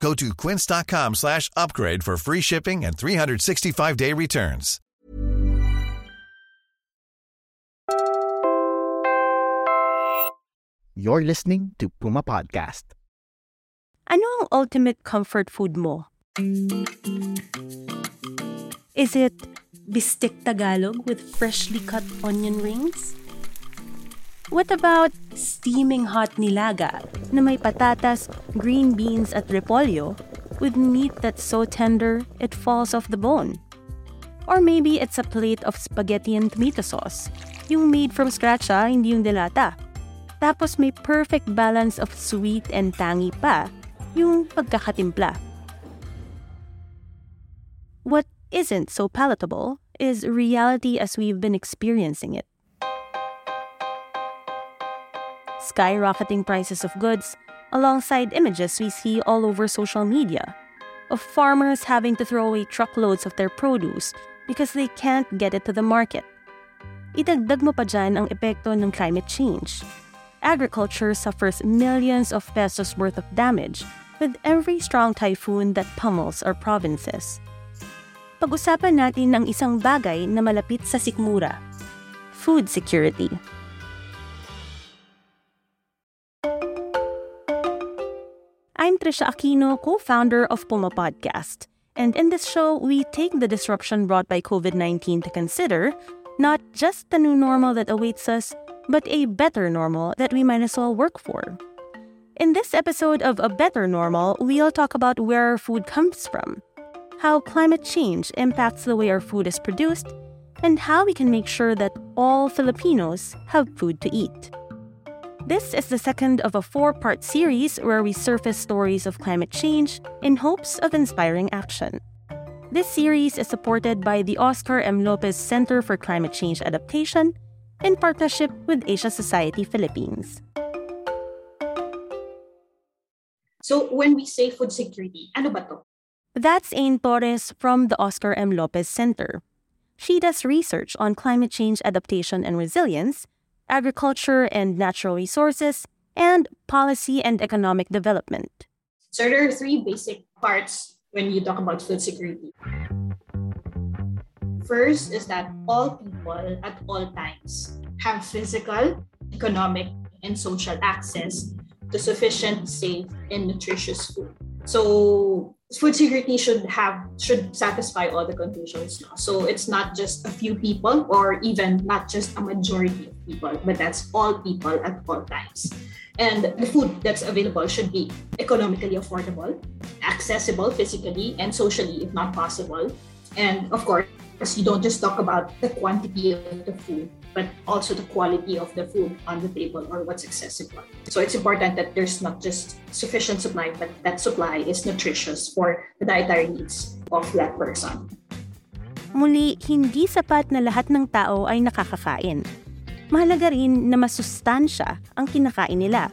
Go to quince.com slash upgrade for free shipping and 365-day returns. You're listening to Puma Podcast. Ano ang ultimate comfort food mo? Is it bistek Tagalog with freshly cut onion rings? What about steaming hot nilaga na may patatas, green beans at repolyo with meat that's so tender it falls off the bone? Or maybe it's a plate of spaghetti and tomato sauce, yung made from scratch ah, hindi yung delata. Tapos may perfect balance of sweet and tangy pa, yung pagkakatimpla. What isn't so palatable is reality as we've been experiencing it. Skyrocketing prices of goods, alongside images we see all over social media of farmers having to throw away truckloads of their produce because they can't get it to the market. Idagdag mo pa dyan ang epekto ng climate change agriculture suffers millions of pesos worth of damage with every strong typhoon that pummels our provinces. Pag-usapan natin ang isang bagay na malapit sa sikmura, food security. I'm Trisha Aquino, co-founder of Puma Podcast. And in this show, we take the disruption brought by COVID-19 to consider not just the new normal that awaits us, but a better normal that we might as well work for. In this episode of A Better Normal, we'll talk about where our food comes from, how climate change impacts the way our food is produced, and how we can make sure that all Filipinos have food to eat. This is the second of a four part series where we surface stories of climate change in hopes of inspiring action. This series is supported by the Oscar M. Lopez Center for Climate Change Adaptation in partnership with Asia Society Philippines. So when we say food security, ano ba to? That's Ain Torres from the Oscar M. Lopez Center. She does research on climate change adaptation and resilience, agriculture and natural resources, and policy and economic development. So there are three basic parts when you talk about food security. First is that all people at all times have physical, economic, and social access to sufficient, safe, and nutritious food. So food security should have should satisfy all the conditions. So it's not just a few people or even not just a majority of people, but that's all people at all times. And the food that's available should be economically affordable, accessible physically and socially if not possible. And of course, you don't just talk about the quantity of the food, but also the quality of the food on the table or what's accessible. So it's important that there's not just sufficient supply, but that supply is nutritious for the dietary needs of that person. Muli, hindi sapat na lahat ng tao ay nakakakain. Mahalaga rin na masustansya ang kinakain nila.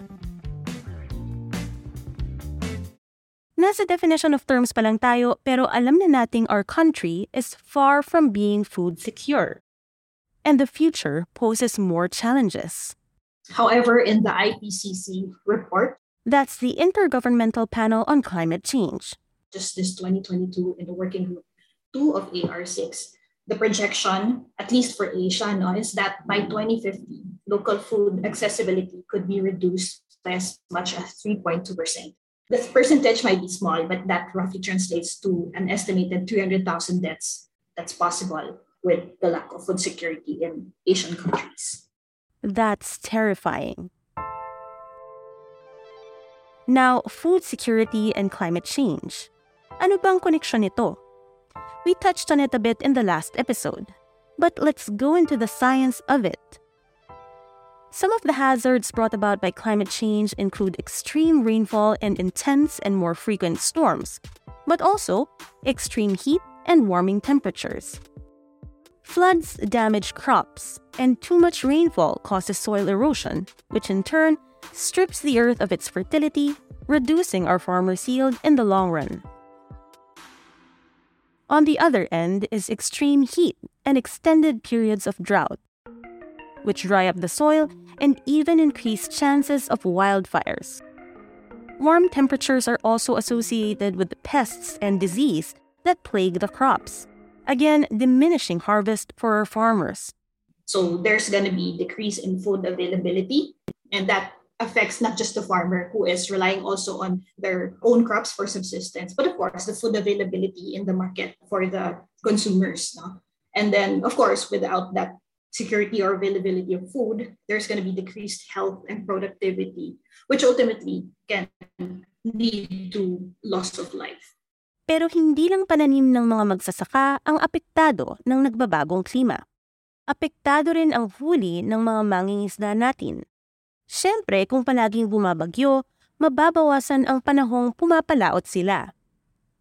Nasa definition of terms pa lang tayo pero alam na nating our country is far from being food secure. And the future poses more challenges. However, in the IPCC report, That's the Intergovernmental Panel on Climate Change. just this 2022 in the working group 2 of AR6, the projection, at least for Asia, no, is that by 2050, local food accessibility could be reduced by as much as 3.2%. The percentage might be small, but that roughly translates to an estimated 300,000 deaths that's possible with the lack of food security in Asian countries. That's terrifying. Now, food security and climate change. Ano bang koneksyon nito? We touched on it a bit in the last episode, but let's go into the science of it. Some of the hazards brought about by climate change include extreme rainfall and intense and more frequent storms, but also extreme heat and warming temperatures. Floods damage crops, and too much rainfall causes soil erosion, which in turn strips the earth of its fertility, reducing our farmers' yield in the long run. On the other end is extreme heat and extended periods of drought, which dry up the soil and even increase chances of wildfires. Warm temperatures are also associated with pests and disease that plague the crops, again diminishing harvest for our farmers. So there's going to be decrease in food availability, and that affects not just the farmer who is relying also on their own crops for subsistence, but of course the food availability in the market for the consumers. No? And then, of course, without that security or availability of food, there's going to be decreased health and productivity, which ultimately can lead to loss of life. Pero hindi lang pananim ng mga magsasaka ang apektado ng nagbabagong klima. Apektado rin ang huli ng mga mangingisda natin. Siyempre, kung palaging bumabagyo, mababawasan ang panahong pumapalaot sila.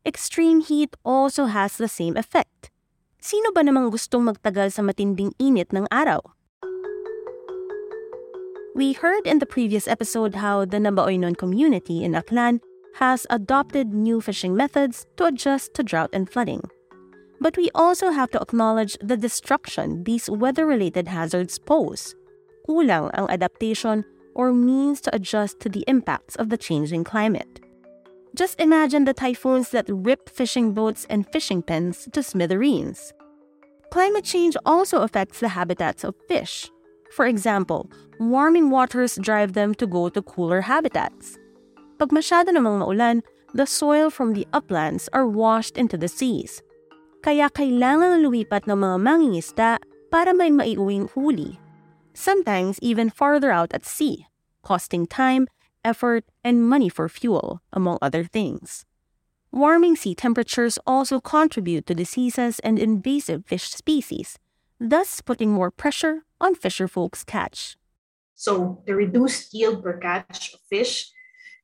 Extreme heat also has the same effect. Sino ba namang gustong magtagal sa matinding init ng araw? We heard in the previous episode how the Nabaoynon community in Aklan has adopted new fishing methods to adjust to drought and flooding. But we also have to acknowledge the destruction these weather related hazards pose. Kulang ang adaptation or means to adjust to the impacts of the changing climate. Just imagine the typhoons that rip fishing boats and fishing pens to smithereens. Climate change also affects the habitats of fish. For example, warming waters drive them to go to cooler habitats. Pag masyado namang maulan, the soil from the uplands are washed into the seas. Kaya kailangan lumipat ng mga mangingisda para may maiuwing huli. Sometimes even farther out at sea, costing time effort, and money for fuel, among other things. Warming sea temperatures also contribute to diseases and invasive fish species, thus putting more pressure on fisherfolk's catch. So, the reduced yield per catch of fish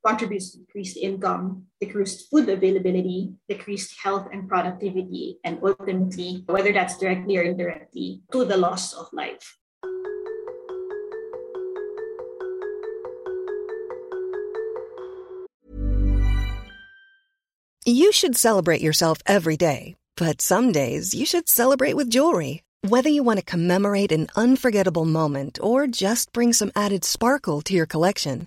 contributes to decreased income, decreased food availability, decreased health and productivity, and ultimately, whether that's directly or indirectly, to the loss of life. You should celebrate yourself every day, but some days you should celebrate with jewelry. Whether you want to commemorate an unforgettable moment or just bring some added sparkle to your collection,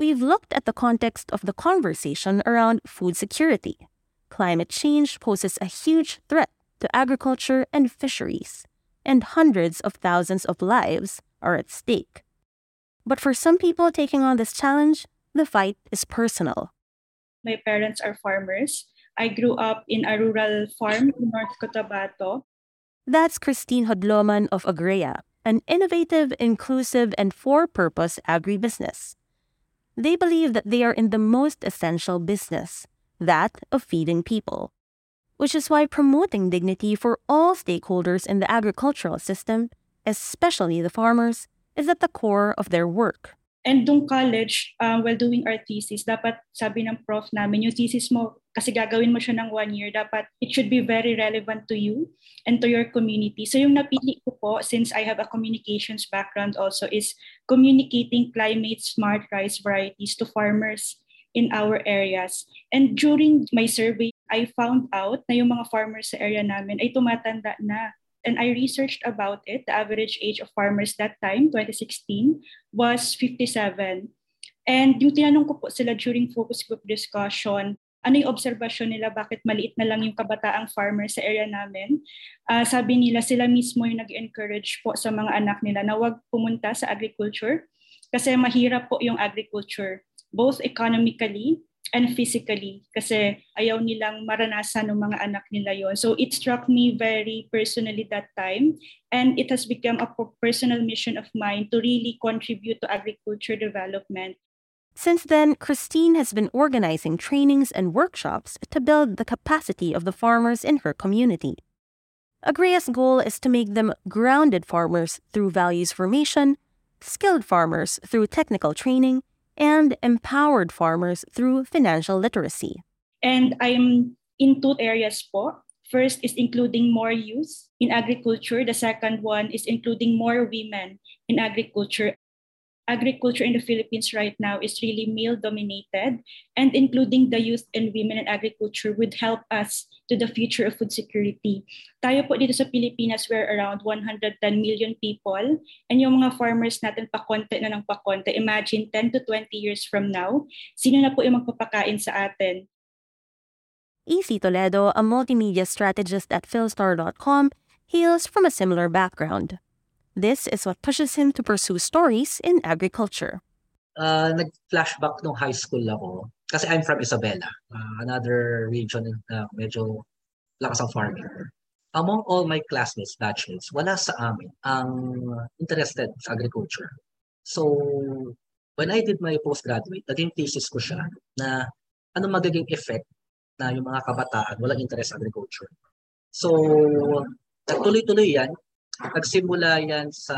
We've looked at the context of the conversation around food security. Climate change poses a huge threat to agriculture and fisheries, and hundreds of thousands of lives are at stake. But for some people taking on this challenge, the fight is personal. My parents are farmers. I grew up in a rural farm in North Cotabato. That's Christine Hodloman of Agrea, an innovative, inclusive, and for purpose agribusiness. They believe that they are in the most essential business, that of feeding people. Which is why promoting dignity for all stakeholders in the agricultural system, especially the farmers, is at the core of their work. And dung college, uh, while doing our thesis, dapat sabi ng prof namin, yung thesis mo, kasi gagawin mo siya ng one year, dapat it should be very relevant to you and to your community. So yung napili ko po, since I have a communications background also, is communicating climate smart rice varieties to farmers in our areas. And during my survey, I found out na yung mga farmers sa area namin ay tumatanda na and I researched about it. The average age of farmers that time, 2016, was 57. And yung tinanong ko po sila during focus group discussion, ano yung obserbasyon nila, bakit maliit na lang yung kabataang farmer sa area namin. Uh, sabi nila sila mismo yung nag-encourage po sa mga anak nila na wag pumunta sa agriculture kasi mahirap po yung agriculture both economically and physically kasi ayaw nilang maranasan ng mga anak nila yon. So it struck me very personally that time and it has become a personal mission of mine to really contribute to agriculture development. Since then, Christine has been organizing trainings and workshops to build the capacity of the farmers in her community. Agrea's goal is to make them grounded farmers through values formation, skilled farmers through technical training, and empowered farmers through financial literacy. And I'm in two areas po. First is including more youth in agriculture. The second one is including more women in agriculture agriculture in the Philippines right now is really male dominated, and including the youth and women in agriculture would help us to the future of food security. Tayo po dito sa Pilipinas, we're around 110 million people, and yung mga farmers natin pakonte na ng pakonte. Imagine 10 to 20 years from now, sino na po yung magpapakain sa atin? EC Toledo, a multimedia strategist at philstar.com, hails from a similar background. This is what pushes him to pursue stories in agriculture. Uh, nag-flashback nung high school ako. Kasi I'm from Isabela, uh, another region na uh, medyo lakas ang farming. Among all my classmates, batchmates, wala sa amin ang interested sa agriculture. So, when I did my postgraduate, naging thesis ko siya na ano magiging effect na yung mga kabataan walang interest sa agriculture. So, nagtuloy-tuloy yan nagsimula yan sa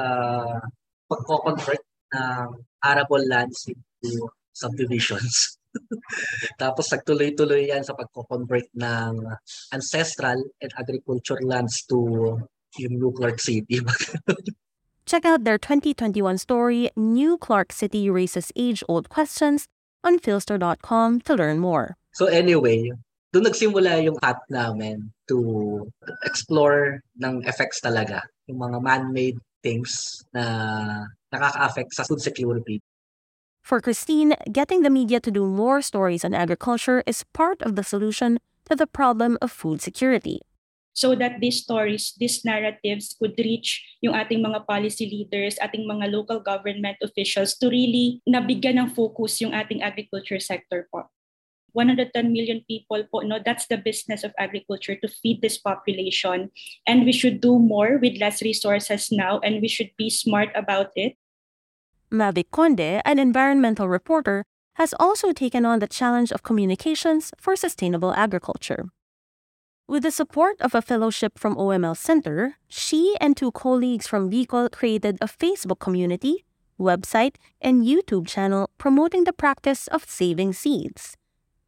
pagko-convert ng arable lands into subdivisions. Tapos nagtuloy-tuloy yan sa pagko-convert ng ancestral and agriculture lands to yung New Clark City. Check out their 2021 story, New Clark City Raises Age-Old Questions, on philster.com to learn more. So anyway, doon nagsimula yung path namin to explore ng effects talaga, yung mga man-made things na nakaka-affect sa food security. For Christine, getting the media to do more stories on agriculture is part of the solution to the problem of food security. So that these stories, these narratives could reach yung ating mga policy leaders, ating mga local government officials to really nabigyan ng focus yung ating agriculture sector po. 110 million people po, no, that's the business of agriculture to feed this population. And we should do more with less resources now, and we should be smart about it. Mavic an environmental reporter, has also taken on the challenge of communications for sustainable agriculture. With the support of a fellowship from OML Center, she and two colleagues from Bicol created a Facebook community, website, and YouTube channel promoting the practice of saving seeds.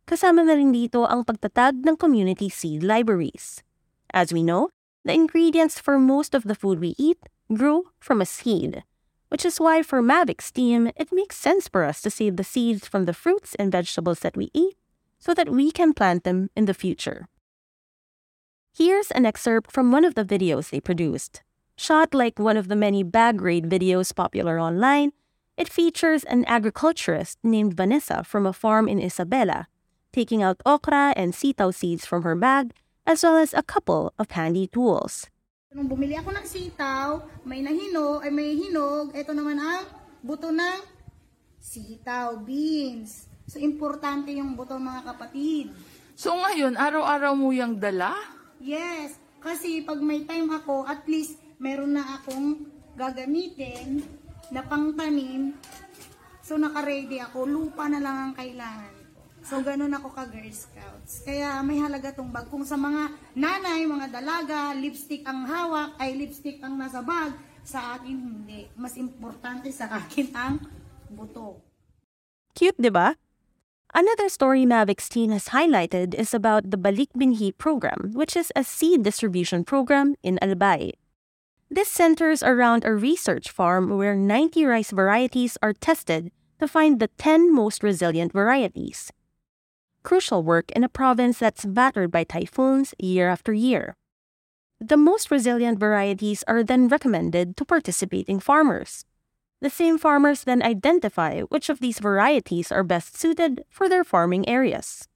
Kasama na rin dito ang pagtatag ng community seed libraries. As we know, the ingredients for most of the food we eat grew from a seed, which is why for Mavic's team, it makes sense for us to save the seeds from the fruits and vegetables that we eat so that we can plant them in the future. Here's an excerpt from one of the videos they produced. Shot like one of the many bag raid videos popular online, it features an agriculturist named Vanessa from a farm in Isabela taking out okra and sitaw seeds from her bag, as well as a couple of handy tools. Nung bumili ako ng sitaw, may nahinog, ay may hinog, ito naman ang buto ng sitaw, beans. So, importante yung buto mga kapatid. So, ngayon, araw-araw mo yung dala? Yes. Kasi pag may time ako, at least meron na akong gagamitin na pangtanim. So, naka-ready ako. Lupa na lang ang kailangan. So, ganun ako ka Girl Scouts. Kaya may halaga tong bag. Kung sa mga nanay, mga dalaga, lipstick ang hawak, ay lipstick ang nasa bag, sa akin hindi. Mas importante sa akin ang buto. Cute, di ba? Another story Mavic's team has highlighted is about the Balik Binhi program, which is a seed distribution program in Albay. This centers around a research farm where 90 rice varieties are tested to find the 10 most resilient varieties crucial work in a province that's battered by typhoons year after year. The most resilient varieties are then recommended to participating farmers. The same farmers then identify which of these varieties are best suited for their farming areas.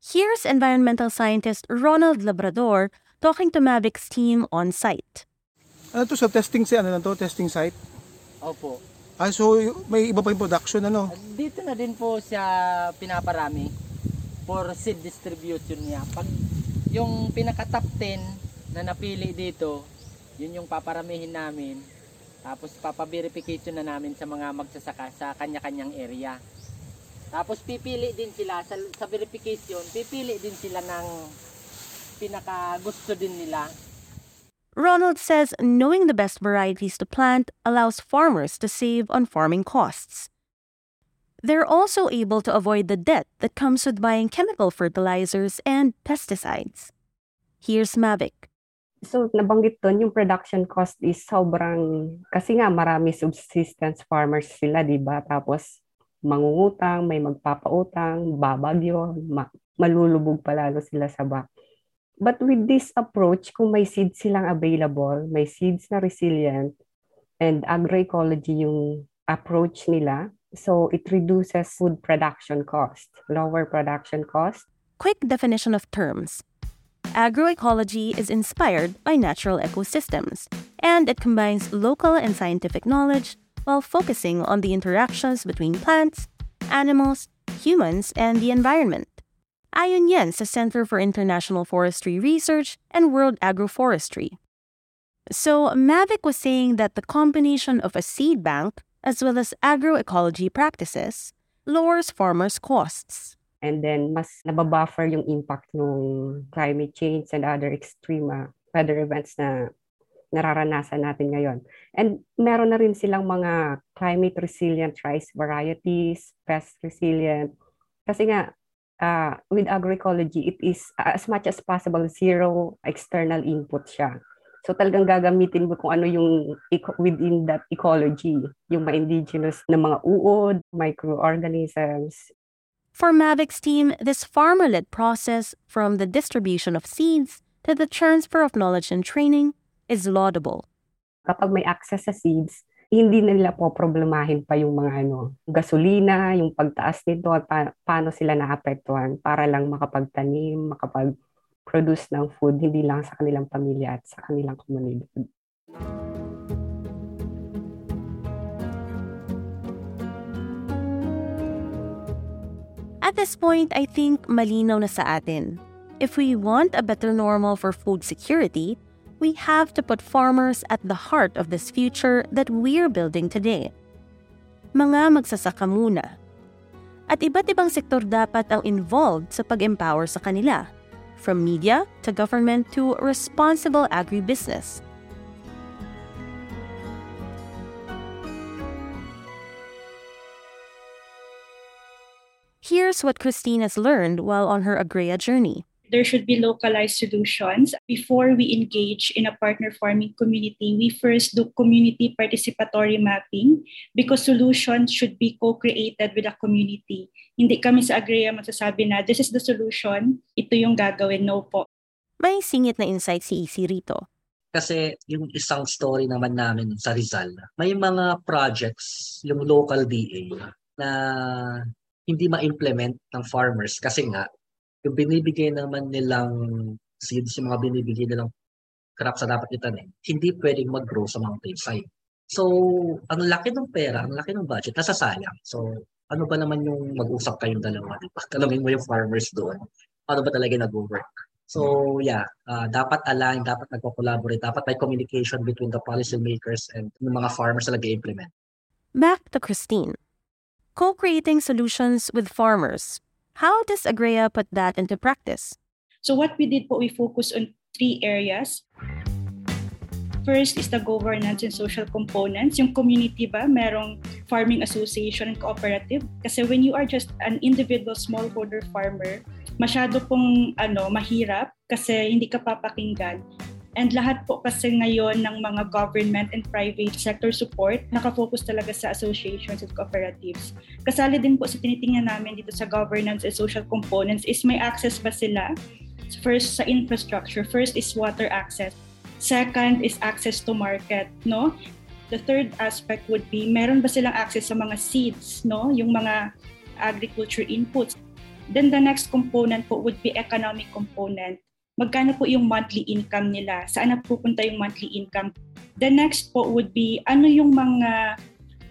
Here's environmental scientist Ronald Labrador talking to Mavic's team on site. Ano to sa testing si ano na to, testing site? Opo. Ah, so may iba pa yung production ano? Dito na din po siya pinaparami for seed distribution niya. Pag yung pinaka top 10 na napili dito, yun yung paparamihin namin. Tapos papaverification na namin sa mga magsasaka sa kanya-kanyang area. Tapos pipili din sila sa, sa verification, pipili din sila ng pinaka gusto din nila. Ronald says knowing the best varieties to plant allows farmers to save on farming costs. They're also able to avoid the debt that comes with buying chemical fertilizers and pesticides. Here's Mavic. So, nabanggit doon, yung production cost is sobrang, kasi nga marami subsistence farmers sila, di ba? Tapos, mangungutang, may magpapautang, babagyo, ma- malulubog pa lalo sila sa back. But with this approach, kung may seeds silang available, may seeds na resilient, and agroecology yung approach nila, so it reduces food production cost, lower production cost. Quick definition of terms. Agroecology is inspired by natural ecosystems, and it combines local and scientific knowledge while focusing on the interactions between plants, animals, humans, and the environment. Ayon yan sa Center for International Forestry Research and World Agroforestry. So, Mavic was saying that the combination of a seed bank as well as agroecology practices lowers farmers' costs. And then, mas nababuffer yung impact ng climate change and other extreme uh, weather events na nararanasan natin ngayon. And meron na rin silang mga climate resilient rice varieties, pest resilient. Kasi nga, uh, with agroecology, it is uh, as much as possible zero external input siya. So talagang gagamitin mo kung ano yung within that ecology, yung mga indigenous na mga uod, microorganisms. For Mavic's team, this farmer-led process from the distribution of seeds to the transfer of knowledge and training is laudable. Kapag may access sa seeds, hindi na nila po problemahin pa yung mga ano, gasolina, yung pagtaas nito at pa- paano sila naapektuhan para lang makapagtanim, makapag produce ng food hindi lang sa kanilang pamilya at sa kanilang komunidad. At this point, I think malinaw na sa atin. If we want a better normal for food security, we have to put farmers at the heart of this future that we're building today. Mga magsasaka muna. At iba't ibang sektor dapat ang involved sa pag-empower sa kanila from media to government to responsible agribusiness. Here's what Christine has learned while on her Agria journey. There should be localized solutions. Before we engage in a partner farming community, we first do community participatory mapping because solutions should be co-created with a community. Hindi kami sa Agria masasabi na this is the solution, ito yung gagawin. No po. May singit na insight si Isi rito. Kasi yung isang story naman namin sa Rizal, may mga projects, yung local DA, na hindi ma-implement ng farmers kasi nga yung binibigay naman nilang seeds, yung mga binibigay nilang crops na dapat itanim, hindi pwedeng mag-grow sa mountainside. So, ang laki ng pera, ang laki ng budget, nasasayang. So, ano ba naman yung mag-usap kayong dalawa? Diba? Tanungin mo yung farmers doon. Ano ba talaga nag-work? So, yeah, uh, dapat align, dapat nagko-collaborate, dapat may communication between the policy makers and yung mga farmers na nag-implement. Back to Christine. Co-creating solutions with farmers How does Agrea put that into practice? So what we did po, we focus on three areas. First is the governance and social components. Yung community ba, merong farming association and cooperative. Kasi when you are just an individual smallholder farmer, masyado pong ano, mahirap kasi hindi ka papakinggan. And lahat po kasi ngayon ng mga government and private sector support, nakafocus talaga sa associations and cooperatives. Kasali din po sa tinitingnan namin dito sa governance and social components is may access ba sila? First, sa infrastructure. First is water access. Second is access to market, no? The third aspect would be, meron ba silang access sa mga seeds, no? Yung mga agriculture inputs. Then the next component po would be economic component. Magkano po yung monthly income nila? Saan napupunta yung monthly income? The next po would be, ano yung mga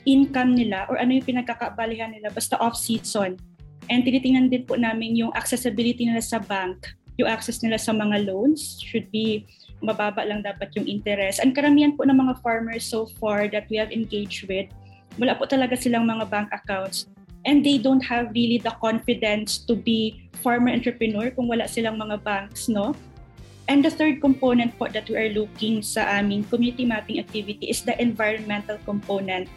income nila or ano yung pinagkakabalihan nila basta off-season. And tinitingnan din po namin yung accessibility nila sa bank, yung access nila sa mga loans should be mababa lang dapat yung interest. And karamihan po ng mga farmers so far that we have engaged with, wala po talaga silang mga bank accounts. And they don't have really the confidence to be farmer entrepreneur kung wala silang mga banks, no? And the third component po that we are looking sa aming community mapping activity is the environmental component.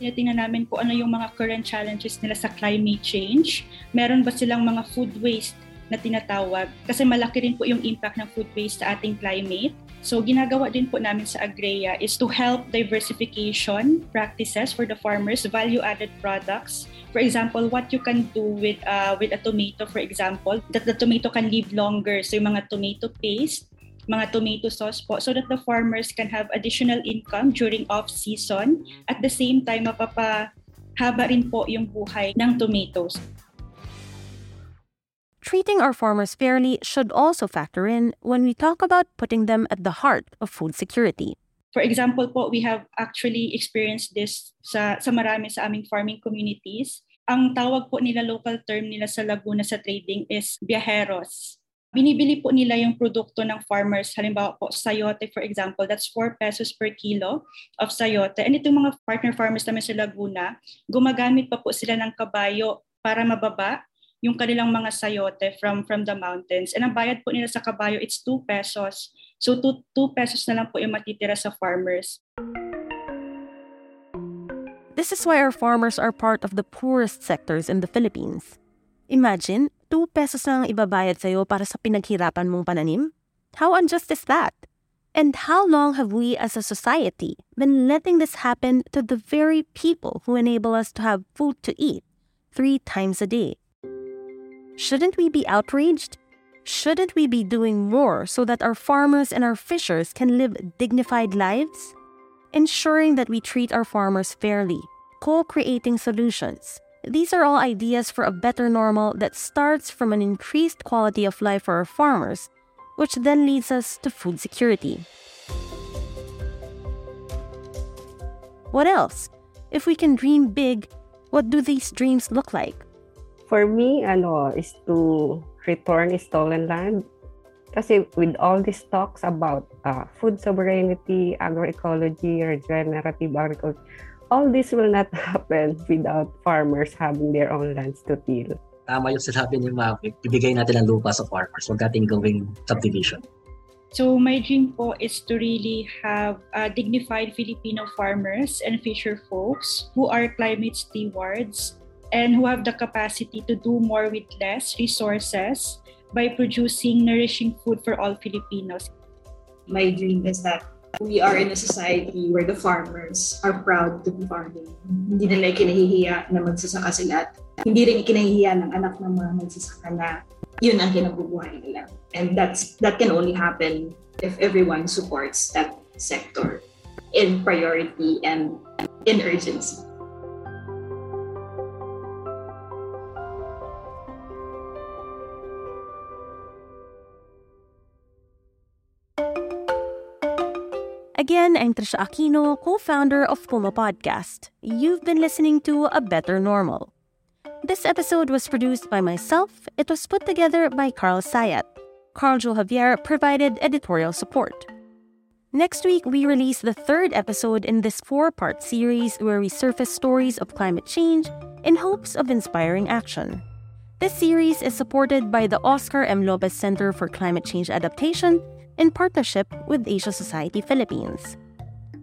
Tinatingnan namin kung ano yung mga current challenges nila sa climate change. Meron ba silang mga food waste na tinatawag kasi malaki rin po yung impact ng food waste sa ating climate. So ginagawa din po namin sa Agrea is to help diversification practices for the farmers, value-added products. For example, what you can do with uh, with a tomato, for example, that the tomato can live longer. So yung mga tomato paste, mga tomato sauce po, so that the farmers can have additional income during off-season. At the same time, mapapahaba rin po yung buhay ng tomatoes. Treating our farmers fairly should also factor in when we talk about putting them at the heart of food security. For example po, we have actually experienced this sa, sa marami sa aming farming communities. Ang tawag po nila, local term nila sa Laguna sa trading is biaheros. Binibili po nila yung produkto ng farmers. Halimbawa po, sayote for example, that's 4 pesos per kilo of sayote. And itong mga partner farmers namin sa Laguna, gumagamit pa po sila ng kabayo para mababa yung kanilang mga sayote from from the mountains. And ang bayad po nila sa kabayo, it's 2 pesos. So 2, 2 pesos na lang po yung matitira sa farmers. This is why our farmers are part of the poorest sectors in the Philippines. Imagine, 2 pesos na ang ibabayad sa'yo para sa pinaghirapan mong pananim? How unjust is that? And how long have we as a society been letting this happen to the very people who enable us to have food to eat three times a day? Shouldn't we be outraged? Shouldn't we be doing more so that our farmers and our fishers can live dignified lives? Ensuring that we treat our farmers fairly, co creating solutions. These are all ideas for a better normal that starts from an increased quality of life for our farmers, which then leads us to food security. What else? If we can dream big, what do these dreams look like? For me, ano, is to return stolen land. Kasi with all these talks about uh, food sovereignty, agroecology, regenerative agriculture, all this will not happen without farmers having their own lands to till. Tama yung sinabi ni Mavic, ibigay natin ang lupa sa farmers, huwag natin gawing subdivision. So my dream po is to really have uh, dignified Filipino farmers and fisher folks who are climate stewards and who have the capacity to do more with less resources by producing nourishing food for all Filipinos. My dream is that we are in a society where the farmers are proud to be farming. Hindi nila kinahihiya na magsasaka sila at hindi rin kinahihiya ng anak ng mga magsasaka na yun ang kinabubuhay nila. And that's that can only happen if everyone supports that sector in priority and in urgency. Again, I'm Trisha Aquino, co-founder of Puma Podcast. You've been listening to A Better Normal. This episode was produced by myself. It was put together by Carl Sayat. Carl Jo Javier provided editorial support. Next week, we release the third episode in this four part series where we surface stories of climate change in hopes of inspiring action. This series is supported by the Oscar M. Lopez Center for Climate Change Adaptation in partnership with Asia Society Philippines.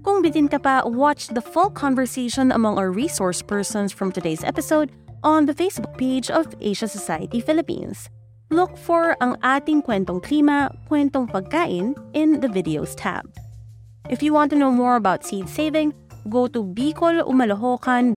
Kung bitin ka pa, watch the full conversation among our resource persons from today's episode on the Facebook page of Asia Society Philippines. Look for ang ating kwentong klima, kwentong pagkain in the videos tab. If you want to know more about seed saving, go to Bicol Umalohokan.